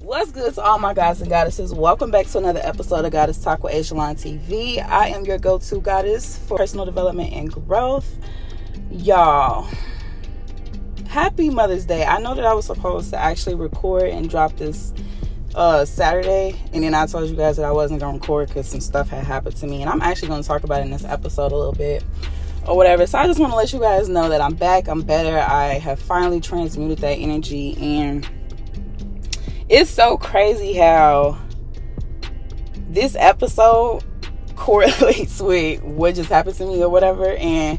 What's good to all my guys and goddesses? Welcome back to another episode of Goddess Talk with Aijalon TV. I am your go-to goddess for personal development and growth. Y'all, happy Mother's Day. I know that I was supposed to actually record and drop this uh Saturday, and then I told you guys that I wasn't gonna record because some stuff had happened to me, and I'm actually gonna talk about it in this episode a little bit or whatever. So I just want to let you guys know that I'm back, I'm better. I have finally transmuted that energy, and it's so crazy how this episode correlates with what just happened to me or whatever, and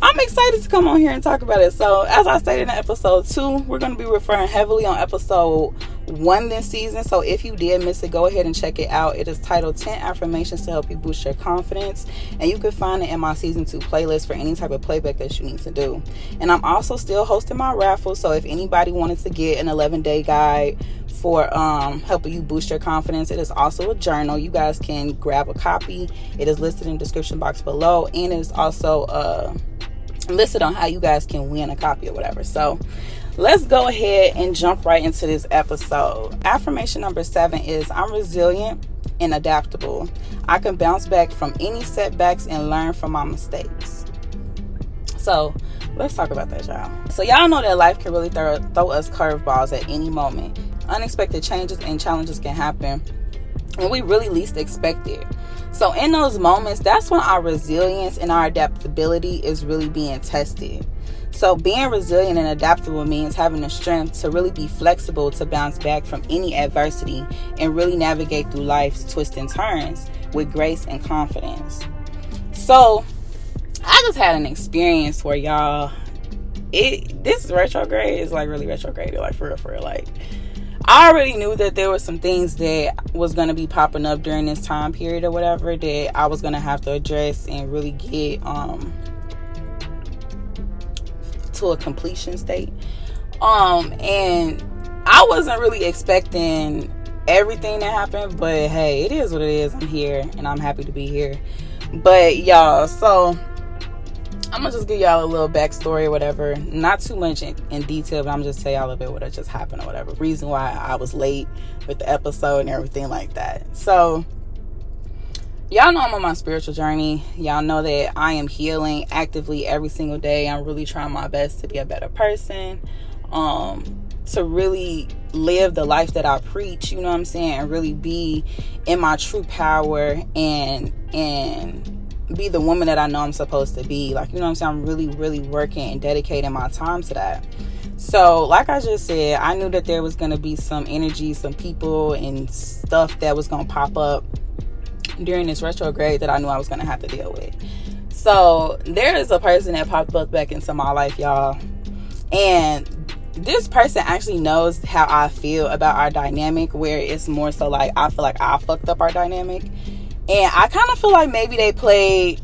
I'm excited to come on here and talk about it. So, as I stated in episode two, we're going to be referring heavily on episode one this season. So, if you did miss it, go ahead and check it out. It is titled 10 Affirmations to Help You Boost Your Confidence. And you can find it in my season two playlist for any type of playback that you need to do. And I'm also still hosting my raffle. So, if anybody wanted to get an 11 day guide for um, helping you boost your confidence, it is also a journal. You guys can grab a copy, it is listed in the description box below. And it is also uh, listed on how you guys can win a copy or whatever. So let's go ahead and jump right into this episode. Affirmation number seven is I'm resilient and adaptable. I can bounce back from any setbacks and learn from my mistakes. So let's talk about that, y'all. So y'all know that life can really throw, throw us curveballs at any moment. Unexpected changes and challenges can happen when we really least expect it. So, in those moments, that's when our resilience and our adaptability is really being tested. So, being resilient and adaptable means having the strength to really be flexible to bounce back from any adversity and really navigate through life's twists and turns with grace and confidence. So, I just had an experience where y'all, it this retrograde is like really retrograde, like for real, for real, like I already knew that there were some things that was going to be popping up during this time period or whatever that I was going to have to address and really get um to a completion state. Um and I wasn't really expecting everything to happen, but hey, it is what it is. I'm here and I'm happy to be here. But y'all, so I'm gonna just give y'all a little backstory or whatever. Not too much in, in detail, but I'm just tell y'all a bit what just happened or whatever. Reason why I was late with the episode and everything like that. So y'all know I'm on my spiritual journey. Y'all know that I am healing actively every single day. I'm really trying my best to be a better person. Um to really live the life that I preach, you know what I'm saying, and really be in my true power and and be the woman that I know I'm supposed to be. Like, you know what I'm saying? I'm really, really working and dedicating my time to that. So, like I just said, I knew that there was going to be some energy, some people, and stuff that was going to pop up during this retrograde that I knew I was going to have to deal with. So, there is a person that popped up back into my life, y'all. And this person actually knows how I feel about our dynamic, where it's more so like I feel like I fucked up our dynamic and I kind of feel like maybe they played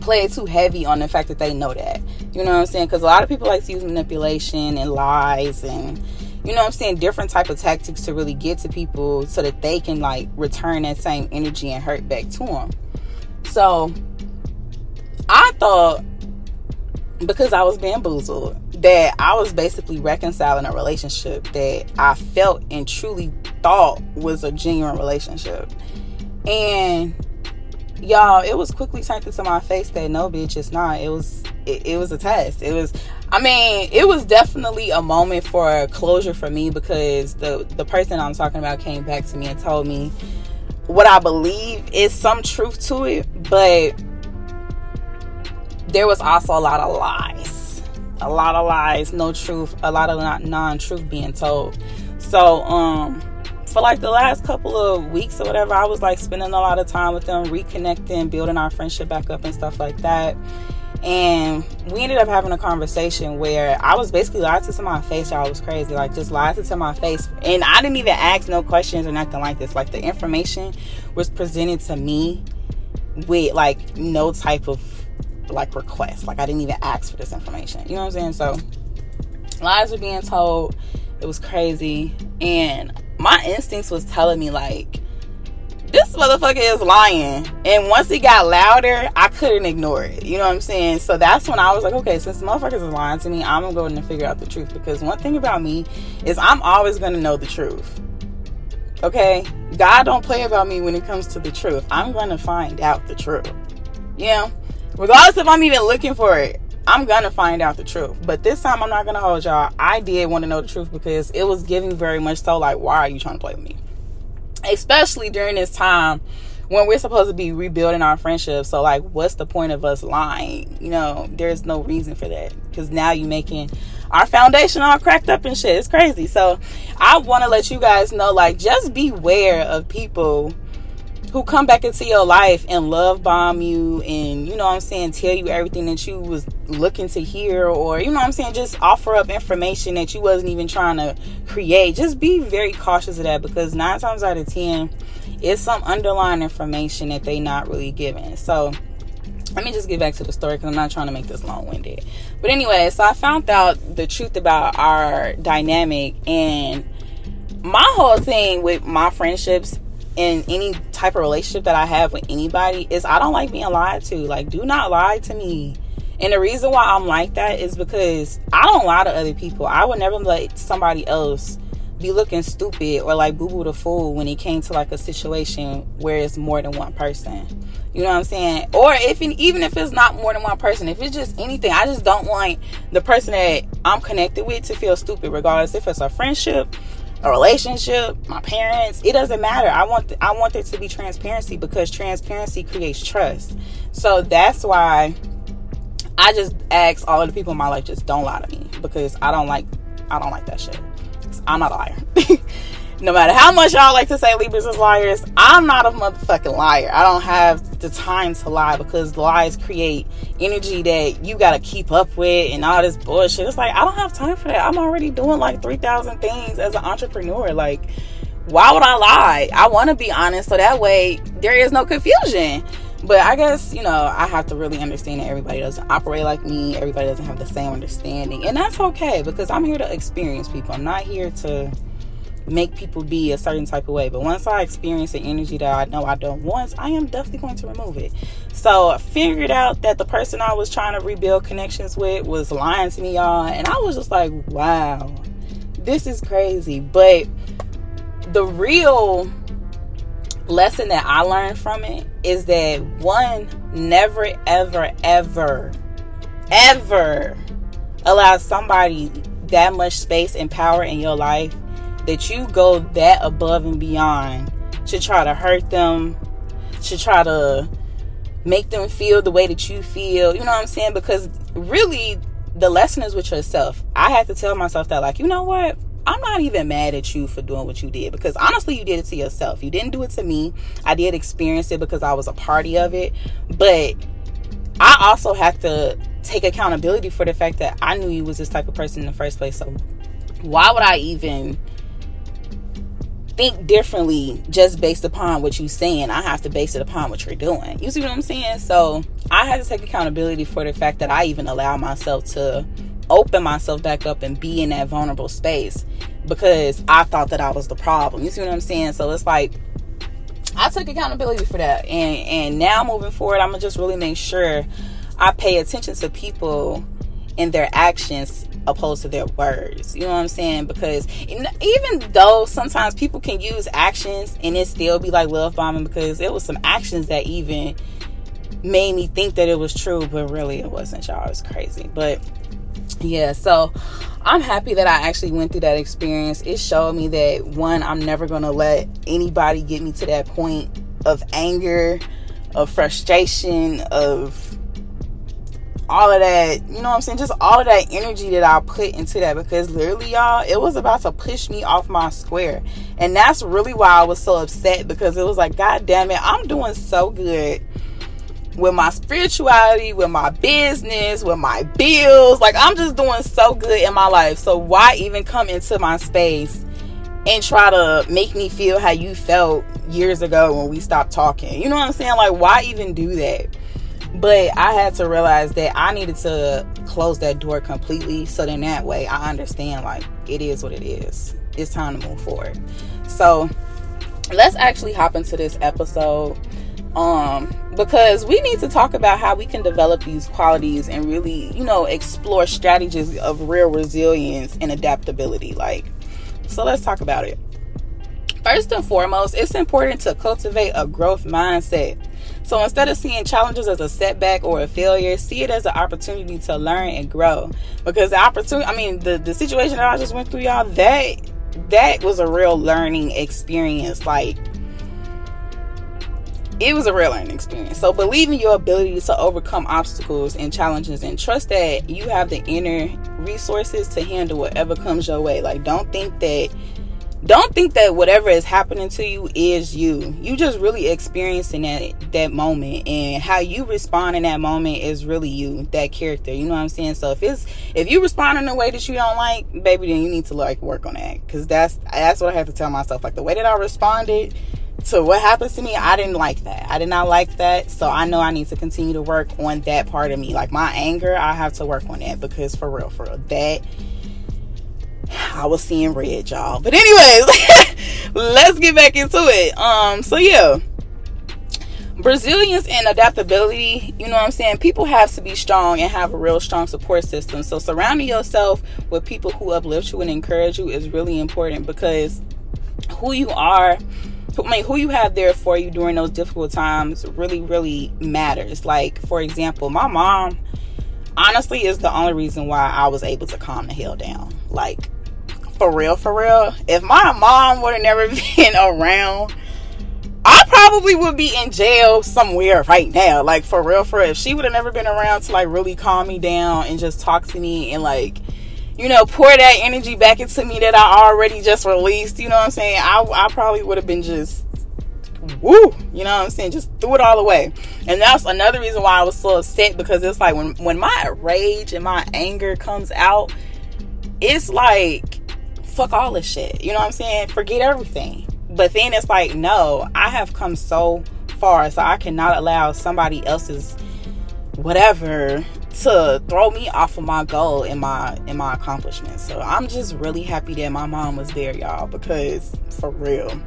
played too heavy on the fact that they know that. You know what I'm saying? Because a lot of people like to use manipulation and lies and you know what I'm saying, different type of tactics to really get to people so that they can like return that same energy and hurt back to them. So I thought because I was bamboozled that I was basically reconciling a relationship that I felt and truly thought was a genuine relationship. And y'all, it was quickly turned into my face that no, bitch, it's not. It was it, it was a test. It was I mean, it was definitely a moment for closure for me because the the person I'm talking about came back to me and told me what I believe is some truth to it, but there was also a lot of lies. A lot of lies, no truth, a lot of non-truth being told. So, um for like the last couple of weeks or whatever, I was like spending a lot of time with them, reconnecting, building our friendship back up and stuff like that. And we ended up having a conversation where I was basically lied to to my face. Y'all was crazy. Like just lied to to my face. And I didn't even ask no questions or nothing like this. Like the information was presented to me with like no type of like request. Like I didn't even ask for this information. You know what I'm saying? So lies were being told. It was crazy. And my instincts was telling me like this motherfucker is lying. And once it got louder, I couldn't ignore it. You know what I'm saying? So that's when I was like, okay, since motherfuckers is lying to me, I'm gonna go and figure out the truth. Because one thing about me is I'm always gonna know the truth. Okay? God don't play about me when it comes to the truth. I'm gonna find out the truth. Yeah. Regardless if I'm even looking for it, I'm gonna find out the truth. But this time I'm not gonna hold y'all. I did want to know the truth because it was giving very much so like, why are you trying to play with me? Especially during this time when we're supposed to be rebuilding our friendship. So like what's the point of us lying? You know, there's no reason for that. Because now you're making our foundation all cracked up and shit. It's crazy. So I wanna let you guys know, like, just beware of people who come back into your life and love bomb you and you know what I'm saying tell you everything that you was looking to hear or you know what I'm saying just offer up information that you wasn't even trying to create just be very cautious of that because 9 times out of 10 it's some underlying information that they not really giving so let me just get back to the story because I'm not trying to make this long winded. But anyway, so I found out the truth about our dynamic and my whole thing with my friendships in any type of relationship that I have with anybody is I don't like being lied to. Like, do not lie to me. And the reason why I'm like that is because I don't lie to other people. I would never let somebody else be looking stupid or like boo boo the fool when it came to like a situation where it's more than one person. You know what I'm saying? Or if even if it's not more than one person, if it's just anything, I just don't want the person that I'm connected with to feel stupid, regardless if it's a friendship a relationship, my parents, it doesn't matter. I want th- I want there to be transparency because transparency creates trust. So that's why I just ask all of the people in my life just don't lie to me because I don't like I don't like that shit. I'm not a liar. no matter how much y'all like to say Libras is liars, I'm not a motherfucking liar. I don't have the time to lie because lies create energy that you gotta keep up with and all this bullshit. It's like I don't have time for that. I'm already doing like three thousand things as an entrepreneur. Like, why would I lie? I want to be honest so that way there is no confusion. But I guess, you know, I have to really understand that everybody doesn't operate like me. Everybody doesn't have the same understanding. And that's okay because I'm here to experience people. I'm not here to make people be a certain type of way. But once I experience the energy that I know I don't want, I am definitely going to remove it. So I figured out that the person I was trying to rebuild connections with was lying to me, y'all. And I was just like, wow, this is crazy. But the real lesson that I learned from it is that one, never, ever, ever, ever allow somebody that much space and power in your life that you go that above and beyond to try to hurt them, to try to make them feel the way that you feel. You know what I'm saying? Because really, the lesson is with yourself. I had to tell myself that, like, you know what? I'm not even mad at you for doing what you did because honestly, you did it to yourself. You didn't do it to me. I did experience it because I was a party of it. But I also have to take accountability for the fact that I knew you was this type of person in the first place. So why would I even think differently just based upon what you're saying. I have to base it upon what you're doing. You see what I'm saying? So I had to take accountability for the fact that I even allow myself to open myself back up and be in that vulnerable space because I thought that I was the problem. You see what I'm saying? So it's like I took accountability for that. And and now moving forward, I'm gonna just really make sure I pay attention to people and their actions opposed to their words. You know what I'm saying? Because even though sometimes people can use actions and it still be like love bombing because there was some actions that even made me think that it was true, but really it wasn't, y'all. It's crazy. But yeah, so I'm happy that I actually went through that experience. It showed me that one, I'm never gonna let anybody get me to that point of anger, of frustration, of all of that, you know what I'm saying? Just all of that energy that I put into that because literally, y'all, it was about to push me off my square. And that's really why I was so upset because it was like, God damn it, I'm doing so good with my spirituality, with my business, with my bills. Like, I'm just doing so good in my life. So, why even come into my space and try to make me feel how you felt years ago when we stopped talking? You know what I'm saying? Like, why even do that? But I had to realize that I needed to close that door completely. So then that way I understand like it is what it is. It's time to move forward. So let's actually hop into this episode um because we need to talk about how we can develop these qualities and really you know explore strategies of real resilience and adaptability like so let's talk about it first and foremost it's important to cultivate a growth mindset so instead of seeing challenges as a setback or a failure, see it as an opportunity to learn and grow. Because the opportunity, I mean, the, the situation that I just went through, y'all, that that was a real learning experience. Like it was a real learning experience. So believe in your ability to overcome obstacles and challenges and trust that you have the inner resources to handle whatever comes your way. Like don't think that don't think that whatever is happening to you is you. You just really experiencing that that moment and how you respond in that moment is really you, that character. You know what I'm saying? So if it's if you respond in a way that you don't like, baby, then you need to like work on that cuz that's that's what I have to tell myself. Like the way that I responded to what happens to me, I didn't like that. I did not like that. So I know I need to continue to work on that part of me. Like my anger, I have to work on that because for real, for real, that I was seeing red, y'all. But anyways, let's get back into it. Um, so yeah. Resilience and adaptability, you know what I'm saying? People have to be strong and have a real strong support system. So surrounding yourself with people who uplift you and encourage you is really important because who you are I mean, who you have there for you during those difficult times really, really matters. Like, for example, my mom honestly is the only reason why I was able to calm the hell down. Like, for real, for real. If my mom would have never been around, I probably would be in jail somewhere right now. Like for real, for real. If she would have never been around to like really calm me down and just talk to me and like, you know, pour that energy back into me that I already just released, you know what I'm saying? I, I probably would have been just woo, you know what I'm saying? Just threw it all away. And that's another reason why I was so upset because it's like when when my rage and my anger comes out, it's like fuck all this shit. You know what I'm saying? Forget everything. But then it's like, no, I have come so far, so I cannot allow somebody else's whatever to throw me off of my goal and my and my accomplishments. So I'm just really happy that my mom was there, y'all, because for real.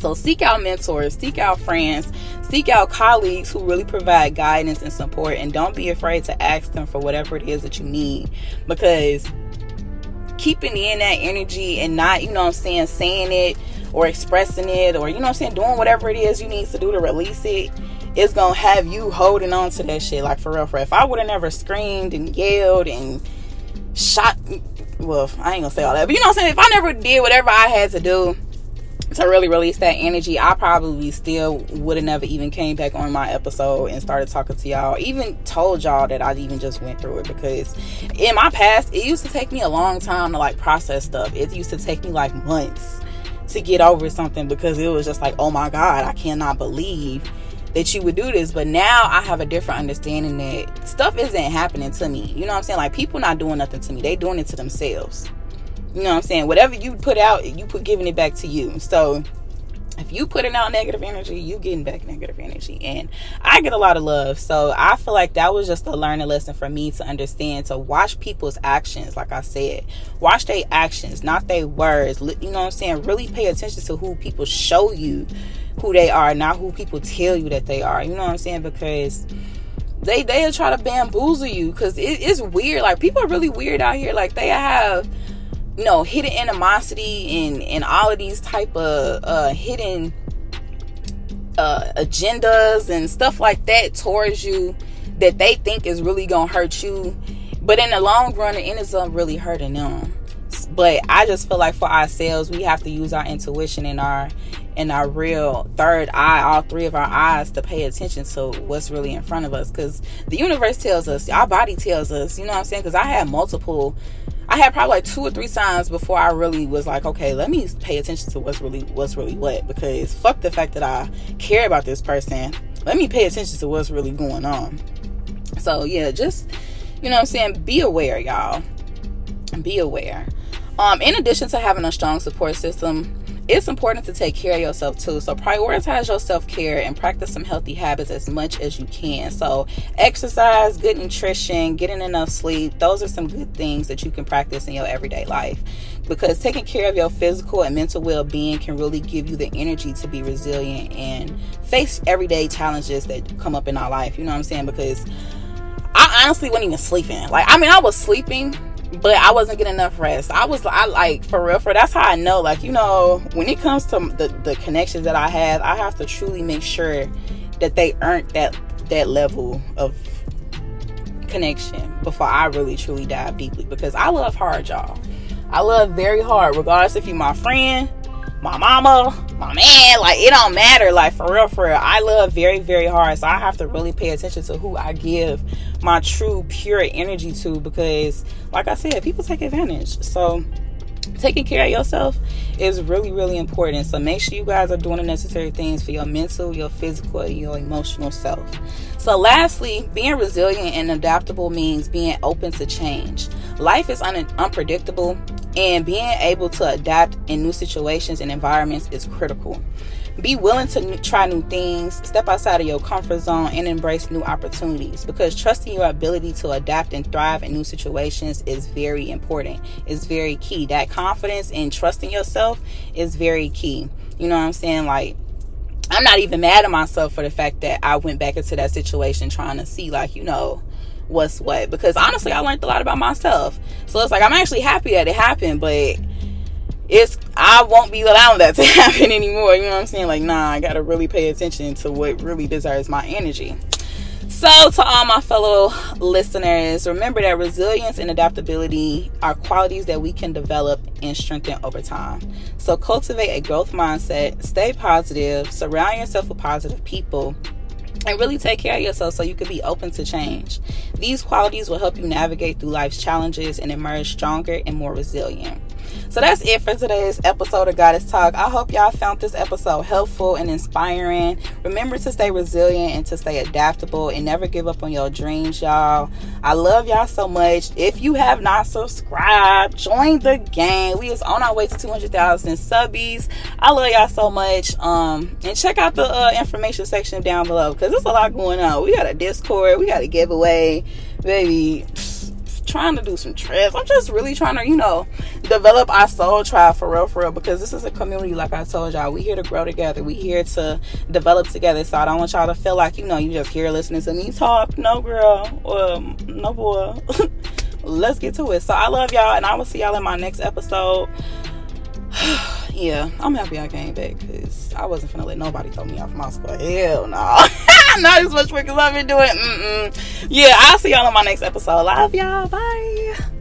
So seek out mentors, seek out friends, seek out colleagues who really provide guidance and support and don't be afraid to ask them for whatever it is that you need because keeping in that energy and not, you know I'm saying, saying it or expressing it or, you know I'm saying, doing whatever it is you need to do to release it is gonna have you holding on to that shit. Like for real, for real. If I would have never screamed and yelled and shot, well, I ain't gonna say all that, but you know what I'm saying? If I never did whatever I had to do to really release that energy, I probably still would have never even came back on my episode and started talking to y'all. Even told y'all that I even just went through it because in my past, it used to take me a long time to like process stuff. It used to take me like months to get over something because it was just like, oh my God, I cannot believe that you would do this. But now I have a different understanding that stuff isn't happening to me. You know what I'm saying? Like people not doing nothing to me. They doing it to themselves. You know what I'm saying? Whatever you put out, you put giving it back to you. So if you putting out negative energy, you getting back negative energy. And I get a lot of love. So I feel like that was just a learning lesson for me to understand to watch people's actions, like I said. Watch their actions, not their words. You know what I'm saying? Really pay attention to who people show you who they are, not who people tell you that they are. You know what I'm saying? Because they they'll try to bamboozle you because it, it's weird. Like people are really weird out here. Like they have you know hidden animosity and and all of these type of uh hidden uh agendas and stuff like that towards you that they think is really gonna hurt you. But in the long run it ends up really hurting them. But i just feel like for ourselves we have to use our intuition and our and our real third eye all three of our eyes to pay attention to what's really in front of us. Because the universe tells us our body tells us you know what i'm saying? Because i had multiple I had probably like two or three signs before I really was like, okay, let me pay attention to what's really what's really what because fuck the fact that I care about this person. Let me pay attention to what's really going on. So yeah, just you know what I'm saying, be aware, y'all. Be aware. Um, in addition to having a strong support system, it's important to take care of yourself too. So prioritize your self care and practice some healthy habits as much as you can. So exercise, good nutrition, getting enough sleep. Those are some good things that you can practice in your everyday life. Because taking care of your physical and mental well being can really give you the energy to be resilient and face everyday challenges that come up in our life. You know what I'm saying? Because I honestly wasn't even sleeping. Like, I mean, I was sleeping but I wasn't getting enough rest. I was I like for real for that's how I know like you know when it comes to the the connections that I have, I have to truly make sure that they earned that that level of connection before I really truly dive deeply because I love hard y'all. I love very hard regardless if you're my friend, my mama, my man, like it don't matter. Like for real, for real. I love very, very hard. So I have to really pay attention to who I give my true pure energy to because like I said, people take advantage. So taking care of yourself is really really important so make sure you guys are doing the necessary things for your mental your physical your emotional self so lastly being resilient and adaptable means being open to change life is un- unpredictable and being able to adapt in new situations and environments is critical be willing to try new things, step outside of your comfort zone, and embrace new opportunities because trusting your ability to adapt and thrive in new situations is very important. It's very key. That confidence and trusting yourself is very key. You know what I'm saying? Like, I'm not even mad at myself for the fact that I went back into that situation trying to see, like, you know, what's what. Because honestly, I learned a lot about myself. So it's like, I'm actually happy that it happened, but it's I won't be allowing that to happen anymore. You know what I'm saying? Like, nah, I gotta really pay attention to what really deserves my energy. So, to all my fellow listeners, remember that resilience and adaptability are qualities that we can develop and strengthen over time. So, cultivate a growth mindset, stay positive, surround yourself with positive people, and really take care of yourself so you can be open to change. These qualities will help you navigate through life's challenges and emerge stronger and more resilient. So that's it for today's episode of Goddess Talk. I hope y'all found this episode helpful and inspiring. Remember to stay resilient and to stay adaptable and never give up on your dreams, y'all. I love y'all so much. If you have not subscribed, join the gang. We is on our way to 200,000 subbies. I love y'all so much. Um, and check out the uh, information section down below because there's a lot going on. We got a Discord, we got a giveaway, baby trying to do some trips. I'm just really trying to, you know, develop our soul tribe for real, for real, because this is a community, like I told y'all. We here to grow together. We here to develop together. So I don't want y'all to feel like, you know, you just here listening to me talk. No, girl. Um, no, boy. Let's get to it. So I love y'all, and I will see y'all in my next episode. yeah, I'm happy I came back because I wasn't gonna let nobody throw me off my spot. Hell no. Not as much work as I've been doing. Mm-mm. Yeah, I'll see y'all in my next episode. Love y'all. Bye.